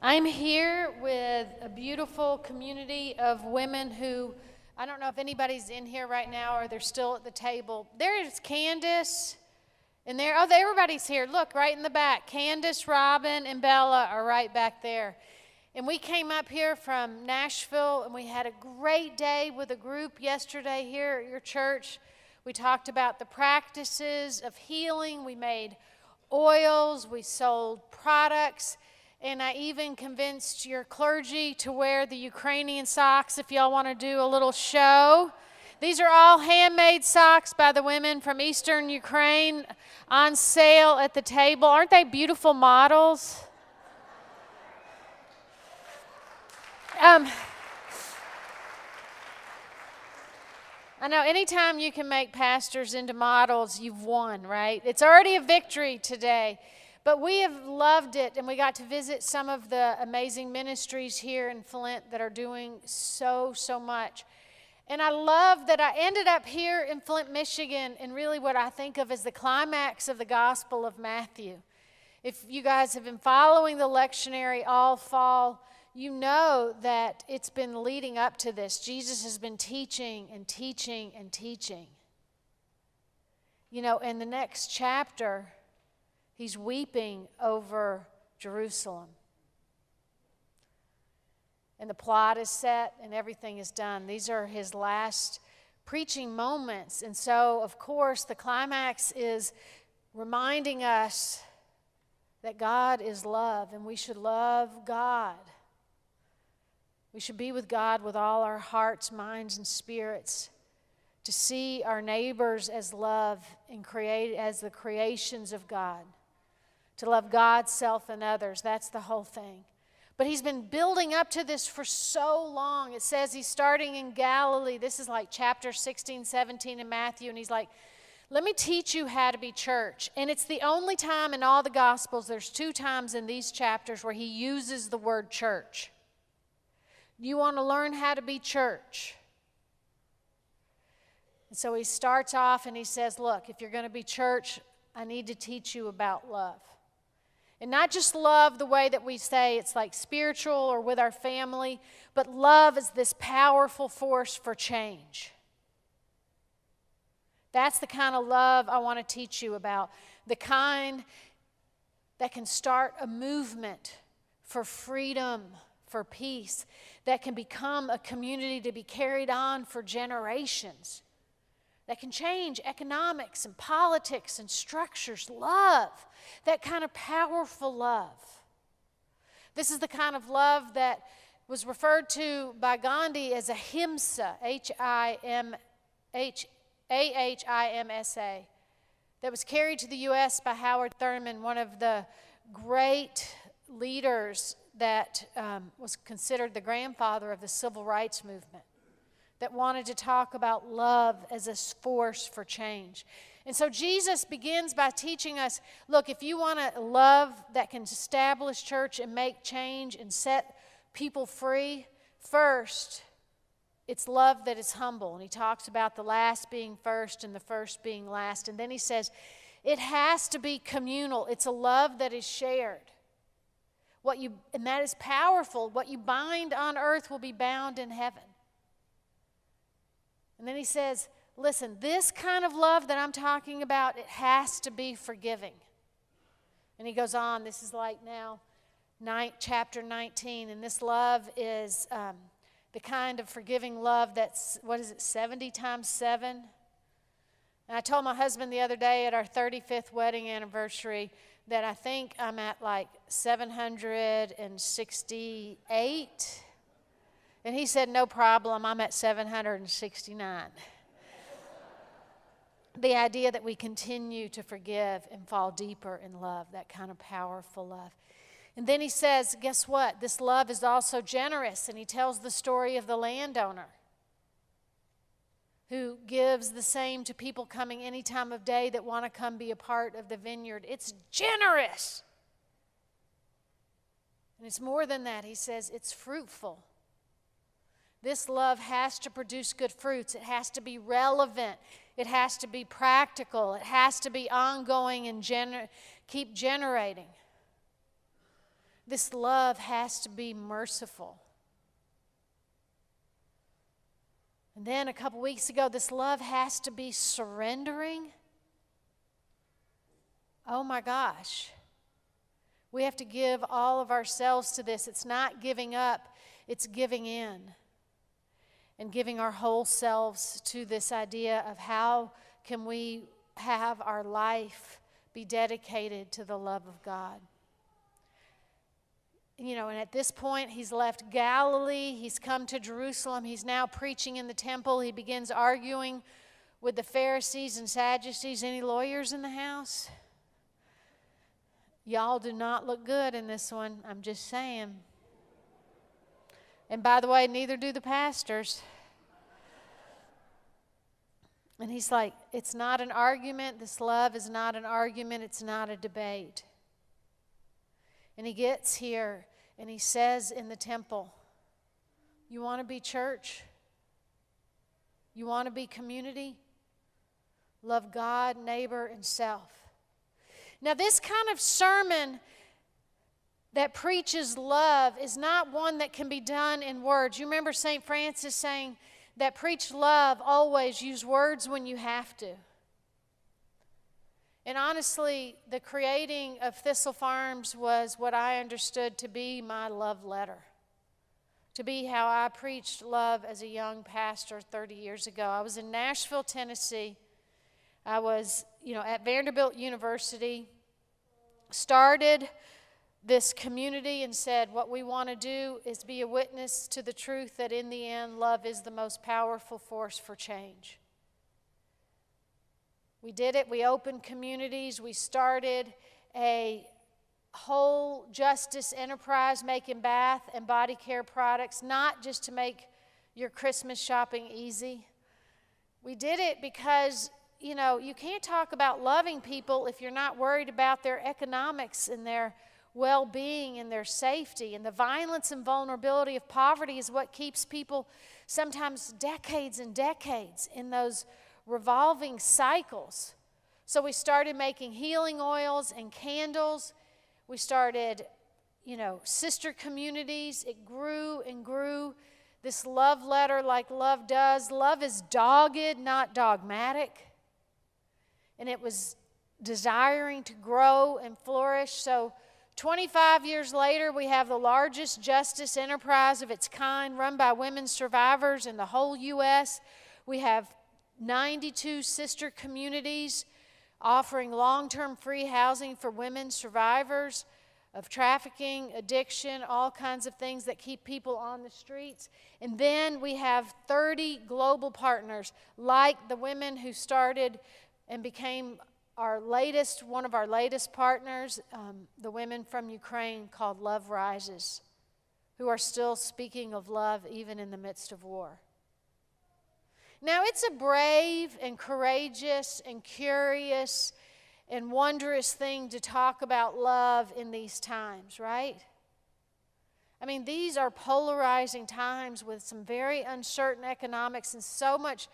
I'm here with a beautiful community of women who, I don't know if anybody's in here right now or they're still at the table. There's Candace, and there, oh, everybody's here. Look, right in the back. Candace, Robin, and Bella are right back there. And we came up here from Nashville, and we had a great day with a group yesterday here at your church. We talked about the practices of healing. We made oils, we sold products and I even convinced your clergy to wear the Ukrainian socks if y'all want to do a little show. These are all handmade socks by the women from Eastern Ukraine on sale at the table. Aren't they beautiful models? Um, I know anytime you can make pastors into models, you've won, right? It's already a victory today. But we have loved it, and we got to visit some of the amazing ministries here in Flint that are doing so, so much. And I love that I ended up here in Flint, Michigan, and really what I think of as the climax of the Gospel of Matthew. If you guys have been following the lectionary all fall, you know that it's been leading up to this. Jesus has been teaching and teaching and teaching. You know, in the next chapter, He's weeping over Jerusalem. And the plot is set and everything is done. These are his last preaching moments. And so, of course, the climax is reminding us that God is love and we should love God. We should be with God with all our hearts, minds, and spirits. To see our neighbors as love and create as the creations of God to love God, self, and others. That's the whole thing. But he's been building up to this for so long. It says he's starting in Galilee. This is like chapter 16, 17 in Matthew. And he's like, let me teach you how to be church. And it's the only time in all the Gospels, there's two times in these chapters where he uses the word church. You want to learn how to be church. And so he starts off and he says, Look, if you're going to be church, I need to teach you about love. And not just love the way that we say it's like spiritual or with our family, but love is this powerful force for change. That's the kind of love I want to teach you about. The kind that can start a movement for freedom, for peace, that can become a community to be carried on for generations that can change economics and politics and structures. Love, that kind of powerful love. This is the kind of love that was referred to by Gandhi as ahimsa, H I M H A H I M S A, that was carried to the U.S. by Howard Thurman, one of the great leaders that um, was considered the grandfather of the civil rights movement that wanted to talk about love as a force for change. And so Jesus begins by teaching us look, if you want to love that can establish church and make change and set people free, first, it's love that is humble. And he talks about the last being first and the first being last. And then he says, it has to be communal. It's a love that is shared. What you and that is powerful. What you bind on earth will be bound in heaven. And then he says, listen, this kind of love that I'm talking about, it has to be forgiving. And he goes on, this is like now, ninth, chapter 19, and this love is um, the kind of forgiving love that's, what is it, 70 times 7? And I told my husband the other day at our 35th wedding anniversary that I think I'm at like 768 and he said, No problem, I'm at 769. the idea that we continue to forgive and fall deeper in love, that kind of powerful love. And then he says, Guess what? This love is also generous. And he tells the story of the landowner who gives the same to people coming any time of day that want to come be a part of the vineyard. It's generous. And it's more than that. He says it's fruitful. This love has to produce good fruits. It has to be relevant. It has to be practical. It has to be ongoing and gener- keep generating. This love has to be merciful. And then a couple weeks ago, this love has to be surrendering. Oh my gosh. We have to give all of ourselves to this. It's not giving up, it's giving in. And giving our whole selves to this idea of how can we have our life be dedicated to the love of God you know, and at this point, he's left Galilee. He's come to Jerusalem. He's now preaching in the temple. He begins arguing with the Pharisees and Sadducees. Any lawyers in the house? Y'all do not look good in this one. I'm just saying. And by the way, neither do the pastors. And he's like, it's not an argument. This love is not an argument. It's not a debate. And he gets here and he says in the temple, You want to be church? You want to be community? Love God, neighbor, and self. Now, this kind of sermon that preaches love is not one that can be done in words. You remember St. Francis saying that preach love always, use words when you have to. And honestly, the creating of Thistle Farms was what I understood to be my love letter, to be how I preached love as a young pastor 30 years ago. I was in Nashville, Tennessee. I was, you know, at Vanderbilt University, started this community and said, What we want to do is be a witness to the truth that in the end, love is the most powerful force for change. We did it. We opened communities. We started a whole justice enterprise making bath and body care products, not just to make your Christmas shopping easy. We did it because, you know, you can't talk about loving people if you're not worried about their economics and their well being and their safety. And the violence and vulnerability of poverty is what keeps people sometimes decades and decades in those revolving cycles. So we started making healing oils and candles. We started, you know, sister communities. It grew and grew. This love letter, like love does, love is dogged, not dogmatic. And it was desiring to grow and flourish. So 25 years later, we have the largest justice enterprise of its kind run by women survivors in the whole U.S. We have 92 sister communities offering long term free housing for women survivors of trafficking, addiction, all kinds of things that keep people on the streets. And then we have 30 global partners, like the women who started and became our latest, one of our latest partners, um, the women from Ukraine called Love Rises, who are still speaking of love even in the midst of war. Now, it's a brave and courageous and curious and wondrous thing to talk about love in these times, right? I mean, these are polarizing times with some very uncertain economics and so much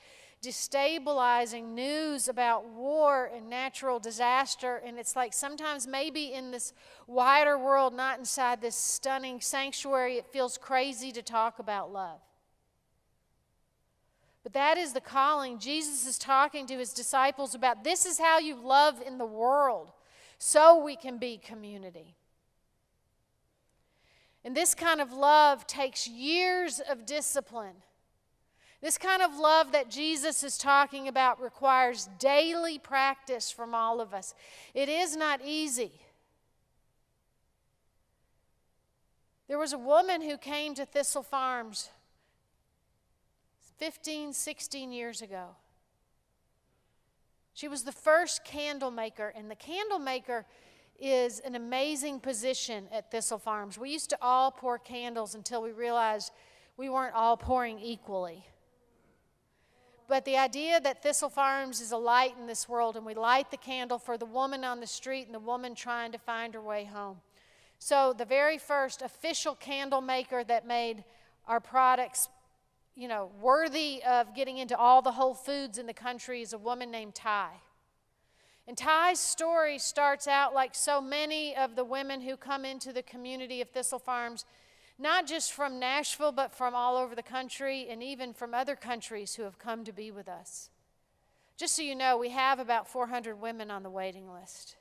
destabilizing news about war and natural disaster. And it's like sometimes, maybe in this wider world, not inside this stunning sanctuary, it feels crazy to talk about love. But that is the calling. Jesus is talking to his disciples about this is how you love in the world so we can be community. And this kind of love takes years of discipline. This kind of love that Jesus is talking about requires daily practice from all of us. It is not easy. There was a woman who came to Thistle Farms 15, 16 years ago. She was the first candle maker, and the candle maker is an amazing position at Thistle Farms. We used to all pour candles until we realized we weren't all pouring equally. But the idea that Thistle Farms is a light in this world, and we light the candle for the woman on the street and the woman trying to find her way home. So, the very first official candle maker that made our products you know, worthy of getting into all the whole foods in the country is a woman named Ty. And Ty's story starts out like so many of the women who come into the community of Thistle Farms, not just from Nashville, but from all over the country and even from other countries who have come to be with us. Just so you know, we have about 400 women on the waiting list.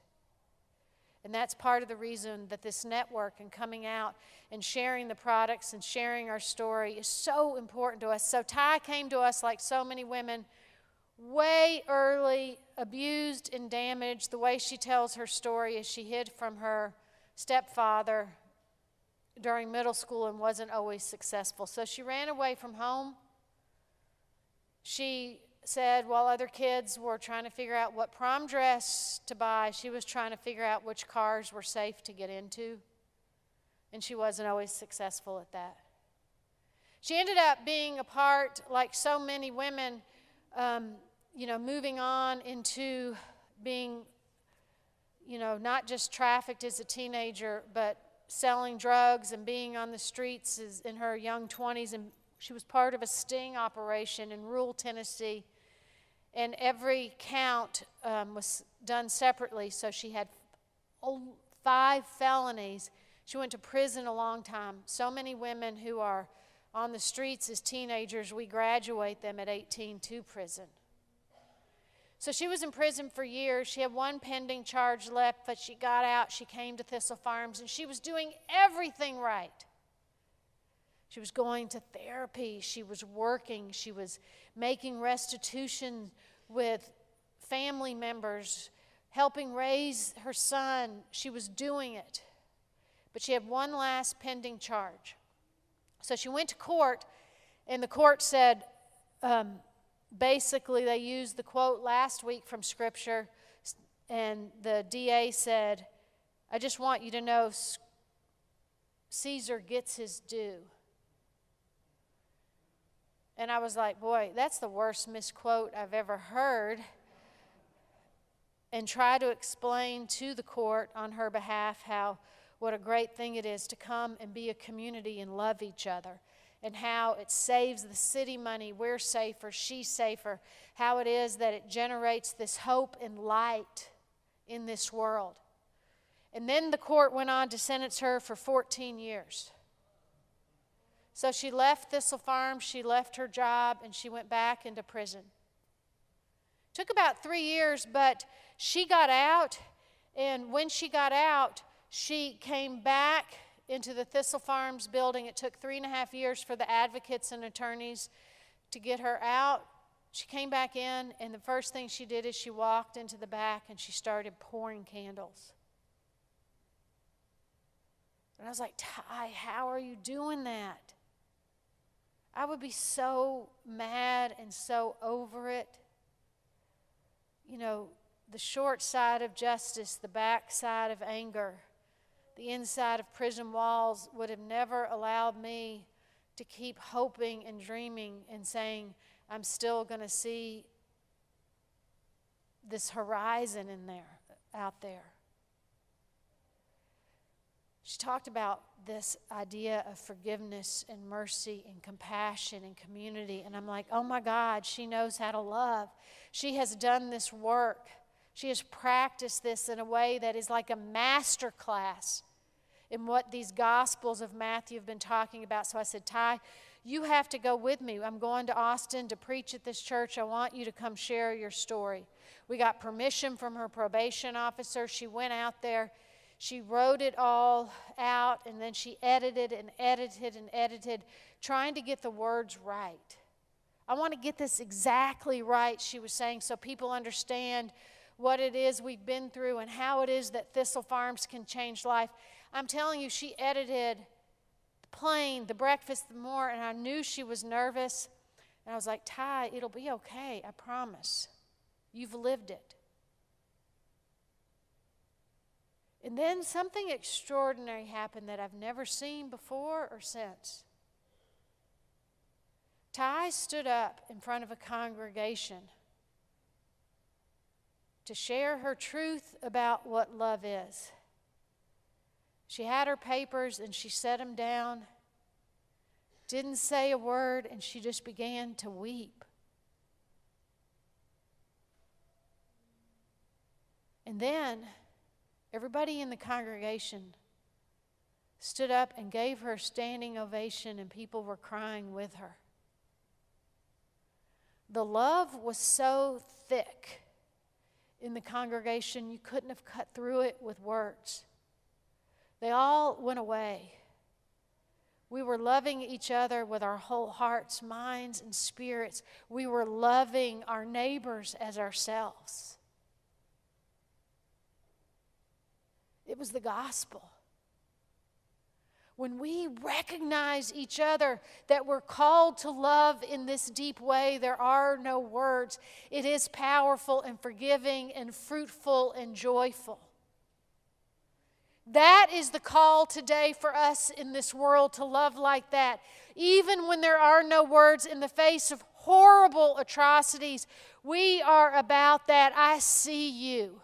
And that's part of the reason that this network and coming out and sharing the products and sharing our story is so important to us. So, Ty came to us like so many women way early, abused and damaged. The way she tells her story is she hid from her stepfather during middle school and wasn't always successful. So she ran away from home. She said while other kids were trying to figure out what prom dress to buy, she was trying to figure out which cars were safe to get into. And she wasn't always successful at that. She ended up being a part, like so many women, um, you know, moving on into being, you know, not just trafficked as a teenager, but selling drugs and being on the streets in her young 20s. And she was part of a sting operation in rural Tennessee. And every count um, was done separately. So she had five felonies. She went to prison a long time. So many women who are on the streets as teenagers, we graduate them at 18 to prison. So she was in prison for years. She had one pending charge left, but she got out. She came to Thistle Farms, and she was doing everything right. She was going to therapy. She was working. She was making restitution with family members, helping raise her son. She was doing it. But she had one last pending charge. So she went to court, and the court said, um, basically, they used the quote last week from Scripture, and the DA said, I just want you to know Caesar gets his due. And I was like, boy, that's the worst misquote I've ever heard. And try to explain to the court on her behalf how what a great thing it is to come and be a community and love each other, and how it saves the city money. We're safer, she's safer. How it is that it generates this hope and light in this world. And then the court went on to sentence her for 14 years. So she left Thistle Farm, she left her job, and she went back into prison. Took about three years, but she got out, and when she got out, she came back into the Thistle Farms building. It took three and a half years for the advocates and attorneys to get her out. She came back in, and the first thing she did is she walked into the back and she started pouring candles. And I was like, Ty, how are you doing that? I would be so mad and so over it. You know, the short side of justice, the back side of anger the inside of prison walls would have never allowed me to keep hoping and dreaming and saying, I'm still going to see this horizon in there, out there. She talked about this idea of forgiveness and mercy and compassion and community. And I'm like, oh my God, she knows how to love. She has done this work. She has practiced this in a way that is like a master class in what these Gospels of Matthew have been talking about. So I said, Ty, you have to go with me. I'm going to Austin to preach at this church. I want you to come share your story. We got permission from her probation officer. She went out there. She wrote it all out and then she edited and edited and edited, trying to get the words right. I want to get this exactly right, she was saying, so people understand what it is we've been through and how it is that Thistle Farms can change life. I'm telling you, she edited the plane, the breakfast, the more, and I knew she was nervous. And I was like, Ty, it'll be okay, I promise. You've lived it. And then something extraordinary happened that I've never seen before or since. Ty stood up in front of a congregation to share her truth about what love is. She had her papers and she set them down, didn't say a word, and she just began to weep. And then everybody in the congregation stood up and gave her a standing ovation, and people were crying with her. The love was so thick in the congregation, you couldn't have cut through it with words. They all went away. We were loving each other with our whole hearts, minds, and spirits. We were loving our neighbors as ourselves. It was the gospel. When we recognize each other that we're called to love in this deep way, there are no words. It is powerful and forgiving and fruitful and joyful. That is the call today for us in this world to love like that. Even when there are no words in the face of horrible atrocities, we are about that. I see you.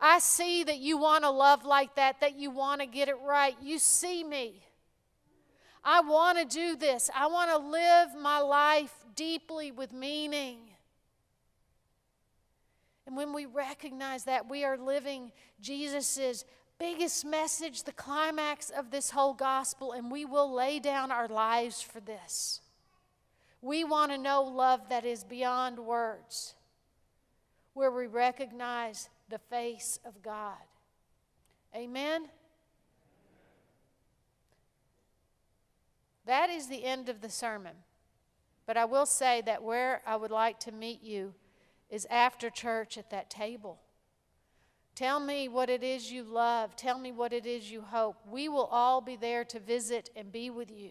I see that you want to love like that, that you want to get it right. You see me. I want to do this. I want to live my life deeply with meaning. And when we recognize that, we are living Jesus' biggest message, the climax of this whole gospel, and we will lay down our lives for this. We want to know love that is beyond words, where we recognize the face of God. Amen? That is the end of the sermon. But I will say that where I would like to meet you is after church at that table. Tell me what it is you love. Tell me what it is you hope. We will all be there to visit and be with you.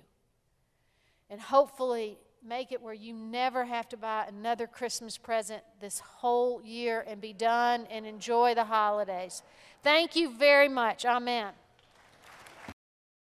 And hopefully, make it where you never have to buy another Christmas present this whole year and be done and enjoy the holidays. Thank you very much. Amen.